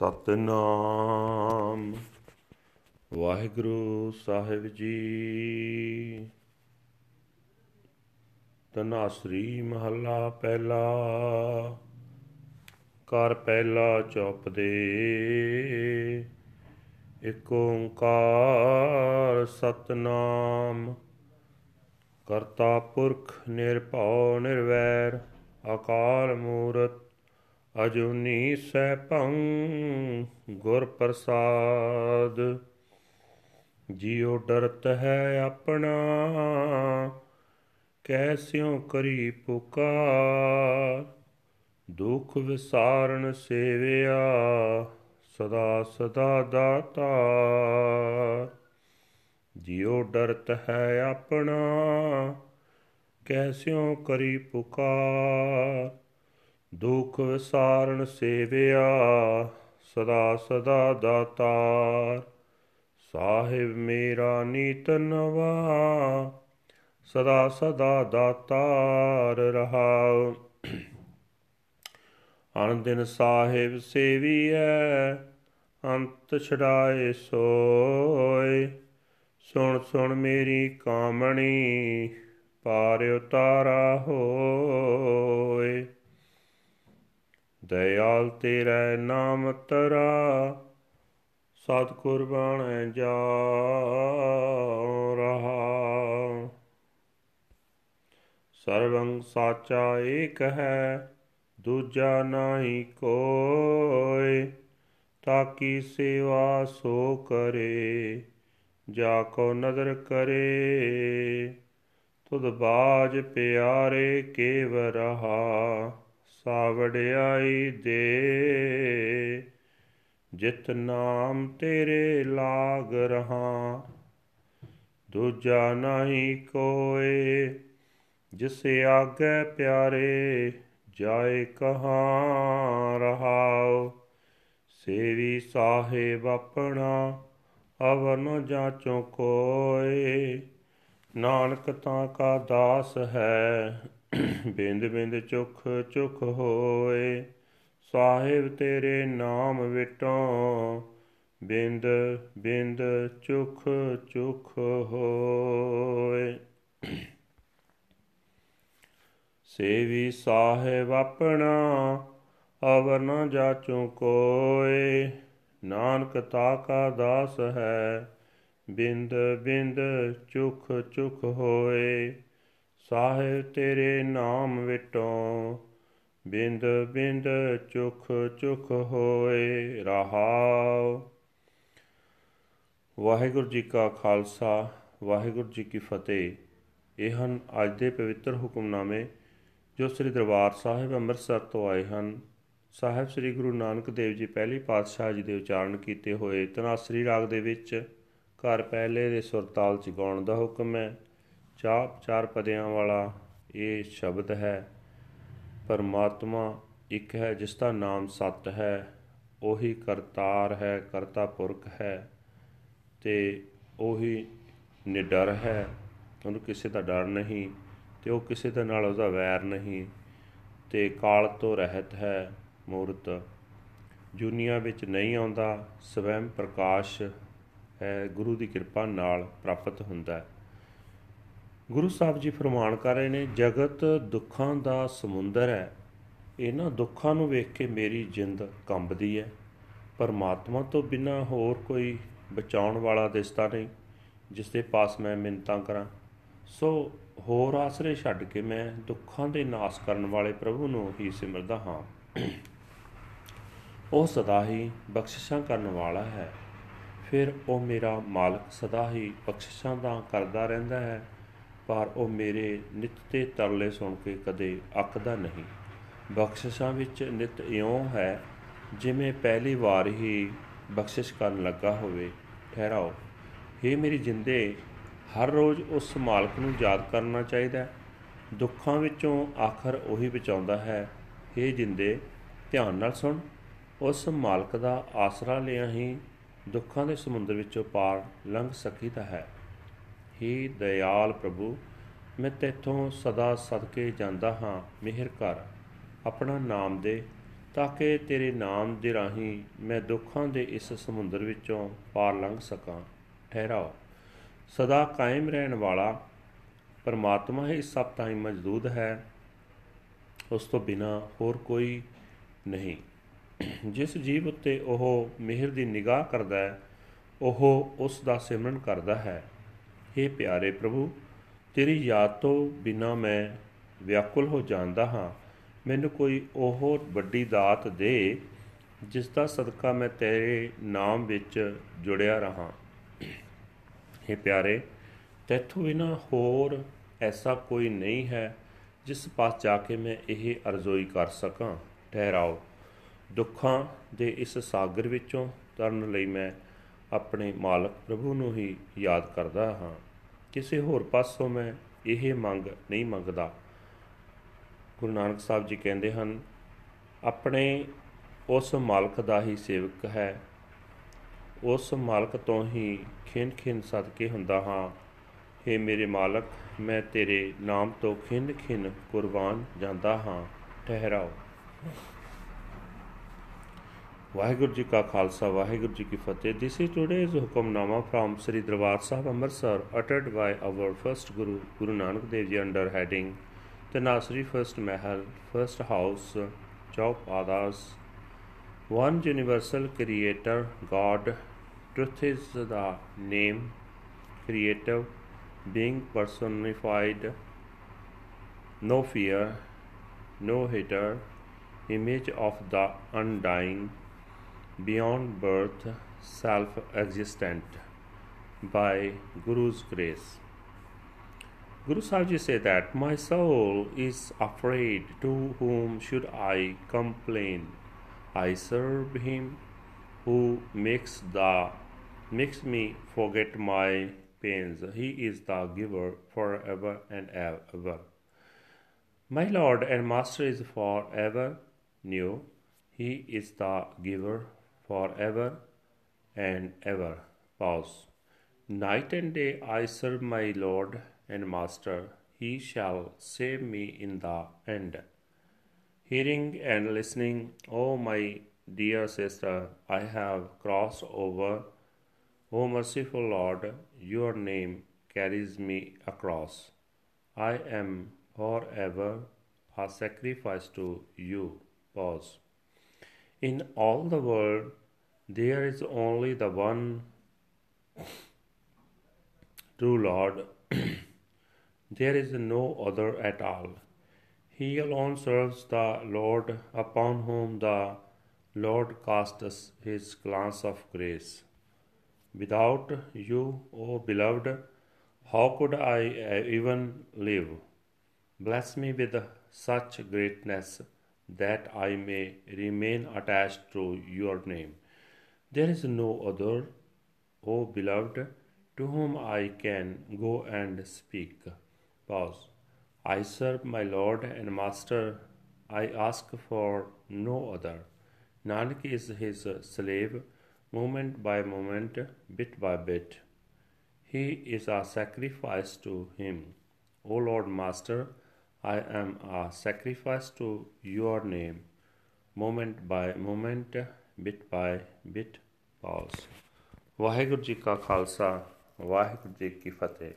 ਸਤਨਾਮ। ਵਾਹਿਗੁਰੂ ਸਾਹਿਬ ਜੀ। ਤਨਾਸਰੀ ਮਹੱਲਾ ਪਹਿਲਾ ਕਰ ਪਹਿਲਾ ਚੁੱਪ ਦੇ ਇਕ ਓੰਕਾਰ ਸਤਨਾਮ। ਕਰਤਾ ਪੁਰਖ ਨਿਰਭਉ ਨਿਰਵੈਰ, ਅਕਾਲ ਮੂਰਤ ਅਜੂਨੀ ਸੈਭੰ ਗੁਰ ਪ੍ਰਸਾਦ। ਜਿਉ ਡਰਤ ਹੈ ਆਪਣਾ ਕੈਸਿਉ ਕਰੀ ਪੁਕਾਰ। ਦੁਖ ਵਿਸਾਰਨ ਸੇਵਿਆ, ਸਦਾ ਸਦਾ ਦਾਤਾ ਜਿਉ ਡਰਤ ਹੈ ਆਪਣਾ ਕੈਸਿਉ ਕਰੀ ਪੁਕਾਰ। ਦੁਖ ਵਿਸਾਰਨ ਸੇਵਿਆ, ਸਦਾ ਸਦਾ ਦਾਤਾਰ। ਸਾਹਿਬ ਮੇਰਾ ਨੀਤ ਨਵਾ, ਸਦਾ ਸਦਾ ਦਾਤਾਰ ਰਹਾਉ। ਅਨ ਦਿਨ ਸਾਹਿਬ ਸੇਵੀਐ, ਅੰਤ ਛੜਾਏ ਸੋਏ। ਸੁਣ ਸੁਣ ਮੇਰੀ ਕਾਮਣੀ, ਪਾਰ ਉਤਾਰਾ ਹੋਏ। ਦਇਆਲ ਤੇਰਾ ਨਾਮ ਤਰਾ ਸਤ ਕੁਰਬਾਨੈ ਜਾ ਰਹਾ। ਸਰਵੰ ਸਾਚਾ ਏਕ ਹੈ, ਦੂਜਾ ਨਾਹੀ ਕੋਇ, ਤਾਕੀ ਸੇਵਾ ਸੋ ਕਰੇ, ਜਾ ਕੋ ਨਦਰ ਕਰੇ। ਤੁਧ ਬਾਜ ਪਿਆਰੇ ਕੇਵ ਰਹਾ। ਸਾਵੜਿਆਈ ਦੇ। ਜਿਤ ਨਾਮ ਤੇਰੇ ਲਾਗ ਰਹਾ, ਦੂਜਾ ਨਹੀਂ ਕੋਏ, ਜਿਸ ਆਗੇ ਪਿਆਰੇ ਜਾਏ ਕਹਾਂ ਰਹਾਉ। ਸੇਵੀ ਸਾਹਿਬ ਆਪਣਾ ਅਵਨ ਜਾਚੋ ਕੋਏ, ਨਾਨਕ ਤਾਂ ਕਾ ਦਾਸ ਹੈ ਬਿੰਦ ਬਿੰਦ ਚੁਖ ਚੁਖ ਹੋਏ, ਸਾਹਿਬ ਤੇਰੇ ਨਾਮ ਵਿਟੋਂ ਬਿੰਦ ਬਿੰਦ ਚੁਖ ਚੁਖ ਹੋਏ। ਸੇਵੀ ਸਾਹਿਬ ਆਪਣਾ ਅਵਰ ਨ ਜਾਚੂ ਕੋਏ, ਨਾਨਕ ਤਾ ਕਾ ਦਾਸ ਹੈ, ਬਿੰਦ ਬਿੰਦ ਚੁਖ ਚੁਖ ਹੋਏ। ਸਾਹਿਬ ਤੇਰੇ ਨਾਮ ਵਿਟੋਂ ਬਿੰਦ ਬਿੰਦ ਚੁਖ ਚੁਖ ਹੋਏ ਰਹਾਉ। ਵਾਹਿਗੁਰੂ ਜੀ ਕਾ ਖਾਲਸਾ, ਵਾਹਿਗੁਰੂ ਜੀ ਕੀ ਫਤਿਹ। ਇਹ ਹਨ ਅੱਜ ਦੇ ਪਵਿੱਤਰ ਹੁਕਮਨਾਮੇ ਜੋ ਸ੍ਰੀ ਦਰਬਾਰ ਸਾਹਿਬ ਅੰਮ੍ਰਿਤਸਰ ਤੋਂ ਆਏ ਹਨ। ਸਾਹਿਬ ਸ੍ਰੀ ਗੁਰੂ ਨਾਨਕ ਦੇਵ ਜੀ ਪਹਿਲੀ ਪਾਤਸ਼ਾਹ ਜੀ ਦੇ ਉਚਾਰਨ ਕੀਤੇ ਹੋਏ ਤਨਾਸਰੀ ਰਾਗ ਦੇ ਵਿੱਚ ਘਰ ਪਹਿਲੇ ਦੇ ਸੁਰਤਾਲ ਚ ਗਾਉਣ ਦਾ ਹੁਕਮ ਹੈ। ਚਾਰ ਚਾਰ ਪਦਿਆਂ ਵਾਲਾ ਇਹ ਸ਼ਬਦ ਹੈ। ਪਰਮਾਤਮਾ ਇੱਕ ਹੈ ਜਿਸ ਦਾ ਨਾਮ ਸਤ ਹੈ। ਉਹੀ ਕਰਤਾਰ ਹੈ, ਕਰਤਾ ਪੁਰਖ ਹੈ ਤੇ ਉਹੀ ਨਿਡਰ ਹੈ। ਉਹਨੂੰ ਕਿਸੇ ਦਾ ਡਰ ਨਹੀਂ ਤੇ ਉਹ ਕਿਸੇ ਦੇ ਨਾਲ ਉਹਦਾ ਵੈਰ ਨਹੀਂ ਤੇ ਕਾਲ ਤੋਂ ਰਹਿਤ ਹੈ ਮੂਰਤ। ਦੁਨੀਆ ਵਿੱਚ ਨਹੀਂ ਆਉਂਦਾ ਸਵੈਮ ਪ੍ਰਕਾਸ਼ ਹੈ, ਗੁਰੂ ਦੀ ਕਿਰਪਾ ਨਾਲ ਪ੍ਰਾਪਤ ਹੁੰਦਾ ਹੈ। ਗੁਰੂ ਸਾਹਿਬ ਜੀ ਫਰਮਾਨ ਕਰ ਰਹੇ ਨੇ, ਜਗਤ ਦੁੱਖਾਂ ਦਾ ਸਮੁੰਦਰ ਹੈ। ਇਹਨਾਂ ਦੁੱਖਾਂ ਨੂੰ ਵੇਖ ਕੇ ਮੇਰੀ ਜਿੰਦ ਕੰਬਦੀ ਹੈ। ਪਰਮਾਤਮਾ ਤੋਂ ਬਿਨਾ ਹੋਰ ਕੋਈ ਬਚਾਉਣ ਵਾਲਾ ਦਿਸਦਾ ਨਹੀਂ, ਜਿਸ ਦੇ ਪਾਸ ਮੈਂ ਮਿੰਤਾਂ ਕਰਾਂ। ਸੋ ਹੋਰ ਆਸਰੇ ਛੱਡ ਕੇ ਮੈਂ ਦੁੱਖਾਂ ਦੇ ਨਾਸ ਕਰਨ ਵਾਲੇ ਪ੍ਰਭੂ ਨੂੰ ਹੀ ਸਿਮਰਦਾ ਹਾਂ। ਉਹ ਸਦਾ ਹੀ ਬਖਸ਼ਿਸ਼ਾਂ ਕਰਨ ਵਾਲਾ ਹੈ। ਫਿਰ ਉਹ ਮੇਰਾ ਮਾਲਕ ਸਦਾ ਹੀ ਬਖਸ਼ਿਸ਼ਾਂ ਦਾ ਕਰਦਾ ਰਹਿੰਦਾ ਹੈ। ਪਰ ਉਹ ਮੇਰੇ ਨਿਤ ਤੇ ਤਰਲੇ ਸੁਣ ਕੇ ਕਦੇ ਅੱਕਦਾ ਨਹੀਂ। ਬਖਸ਼ਿਸ਼ਾਂ ਵਿੱਚ ਨਿਤ ਇਉਂ ਹੈ, ਜਿਵੇਂ ਪਹਿਲੀ ਵਾਰ ਹੀ ਬਖਸ਼ਿਸ਼ ਕਰਨ ਲੱਗਾ ਹੋਵੇ, ਠਹਿਰਾਓ। ਇਹ ਮੇਰੀ ਜਿੰਦੇ, ਹਰ ਰੋਜ਼ ਉਸ ਮਾਲਕ ਨੂੰ ਯਾਦ ਕਰਨਾ ਚਾਹੀਦਾ ਦੁੱਖਾਂ ਵਿੱਚੋਂ ਆਖਰ ਉਹੀ ਬਚਾਉਂਦਾ ਹੈ। ਇਹ ਜਿੰਦੇ, ਧਿਆਨ ਨਾਲ ਸੁਣ। ਉਸ ਮਾਲਕ ਦਾ ਆਸਰਾ ਲਿਆ ਹੀ ਦੁੱਖਾਂ ਦੇ ਸਮੁੰਦਰ ਵਿੱਚੋਂ ਪਾਰ ਲੰਘ ਸਕੀਦਾ ਹੈ। ਹੀ ਦਇਆਲ ਪ੍ਰਭੂ, ਮੈਂ ਤੇਥੋਂ ਸਦਾ ਸਦਕੇ ਜਾਂਦਾ ਹਾਂ ਮਿਹਰ ਕਰ। ਆਪਣਾ ਨਾਮ ਦੇ, ਤਾਂ ਕਿ ਤੇਰੇ ਨਾਮ ਦੇ ਰਾਹੀਂ ਮੈਂ ਦੁੱਖਾਂ ਦੇ ਇਸ ਸਮੁੰਦਰ ਵਿੱਚੋਂ ਪਾਰ ਲੰਘ ਸਕਾਂ। ਠਹਿਰਾਓ। ਸਦਾ ਕਾਇਮ ਰਹਿਣ ਵਾਲਾ ਪਰਮਾਤਮਾ ਹੀ ਸਭ ਤਾਈਂ ਮੌਜੂਦ ਹੈ। ਉਸ ਤੋਂ ਬਿਨਾ ਹੋਰ ਕੋਈ ਨਹੀਂ। ਜਿਸ ਜੀਵ ਉੱਤੇ ਉਹ ਮਿਹਰ ਦੀ ਨਿਗਾਹ ਕਰਦਾ ਹੈ, ਉਹ ਉਸ ਦਾ ਸਿਮਰਨ ਕਰਦਾ ਹੈ। ਇਹ ਪਿਆਰੇ ਪ੍ਰਭੂ, ਤੇਰੀ ਯਾਦ ਤੋਂ ਬਿਨਾ ਮੈਂ ਵਿਆਕੁਲ ਹੋ ਜਾਂਦਾ ਹਾਂ। ਮੈਨੂੰ ਕੋਈ ਉਹ ਵੱਡੀ ਦਾਤ ਦੇ ਜਿਸ ਦਾ ਸਦਕਾ ਮੈਂ ਤੇਰੇ ਨਾਮ ਵਿੱਚ ਜੁੜਿਆ ਰਹਾ। ਇਹ ਪਿਆਰੇ, ਤੇਥੋਂ ਬਿਨਾ ਹੋਰ ਐਸਾ ਕੋਈ ਨਹੀਂ ਹੈ ਜਿਸ ਪਾਸ ਜਾ ਕੇ ਮੈਂ ਇਹ ਅਰਜ਼ੋਈ ਕਰ ਸਕਾਂ। ਠਹਿਰਾਓ। ਦੁੱਖਾਂ ਦੇ ਇਸ ਸਾਗਰ ਵਿੱਚੋਂ ਤਰਨ ਲਈ ਮੈਂ ਆਪਣੇ ਮਾਲਕ ਪ੍ਰਭੂ ਨੂੰ ਹੀ ਯਾਦ ਕਰਦਾ ਹਾਂ। ਕਿਸੇ ਹੋਰ ਪਾਸੋਂ ਮੈਂ ਇਹ ਮੰਗ ਨਹੀਂ ਮੰਗਦਾ। ਗੁਰੂ ਨਾਨਕ ਸਾਹਿਬ ਜੀ ਕਹਿੰਦੇ ਹਨ, ਆਪਣੇ ਉਸ ਮਾਲਕ ਦਾ ਹੀ ਸੇਵਕ ਹੈ। ਉਸ ਮਾਲਕ ਤੋਂ ਹੀ ਖਿੰਨ ਖਿੰਨ ਸਦਕੇ ਹੁੰਦਾ ਹਾਂ। हे ਮੇਰੇ ਮਾਲਕ, ਮੈਂ ਤੇਰੇ ਨਾਮ ਤੋਂ ਖਿੰਨ ਖਿੰਨ ਕੁਰਬਾਨ ਜਾਂਦਾ ਹਾਂ। ਠਹਿਰਾਓ। ਵਾਹਿਗੁਰੂ ਜੀ ਕਾ ਖਾਲਸਾ ਵਾਹਿਗੁਰੂ ਜੀ ਕੀ ਫਤਿਹ this is today's Hukamnama from Shri Darbar Sahib Amritsar ਅਟਟਡ by our first guru Guru Nanak Dev ji under heading Dhanasari first Mehl first house Chaupadas one universal creator god truth is the name creative being personified no fear, no hater, image of the undying, beyond birth, self existent by Guru's grace. Guru Sahib said that my soul is afraid. To whom should I complain? I serve him who makes the makes me forget my pains. He is the giver forever and ever. My Lord and Master is forever new. He is the giver forever and ever. Pause. Night and day I serve my Lord and Master. He shall save me in the end. Hearing and listening, O my dear sister, I have crossed over. O merciful Lord, your name carries me across. I am forever a sacrifice to you. Pause. In all the world, there is only the one true Lord. there is no other at all. He alone serves the Lord upon whom the Lord casts his glance of grace. Without you, O beloved, how could I uh, even live? Bless me with such greatness that I may remain attached to your name. There is no other, O beloved, to whom I can go and speak. Pause. I serve my Lord and Master. I ask for no other. Nanak is his slave, moment by moment, bit by bit. He is a sacrifice to him. O Lord Master, I am a sacrifice to your name, moment by moment, bit by bit. Pause. Waheguru ji ਕਾ ਖਾਲਸਾ ਵਾਹਿਗੁਰੂ ਜੀ ਕੀ ਫਤਿਹ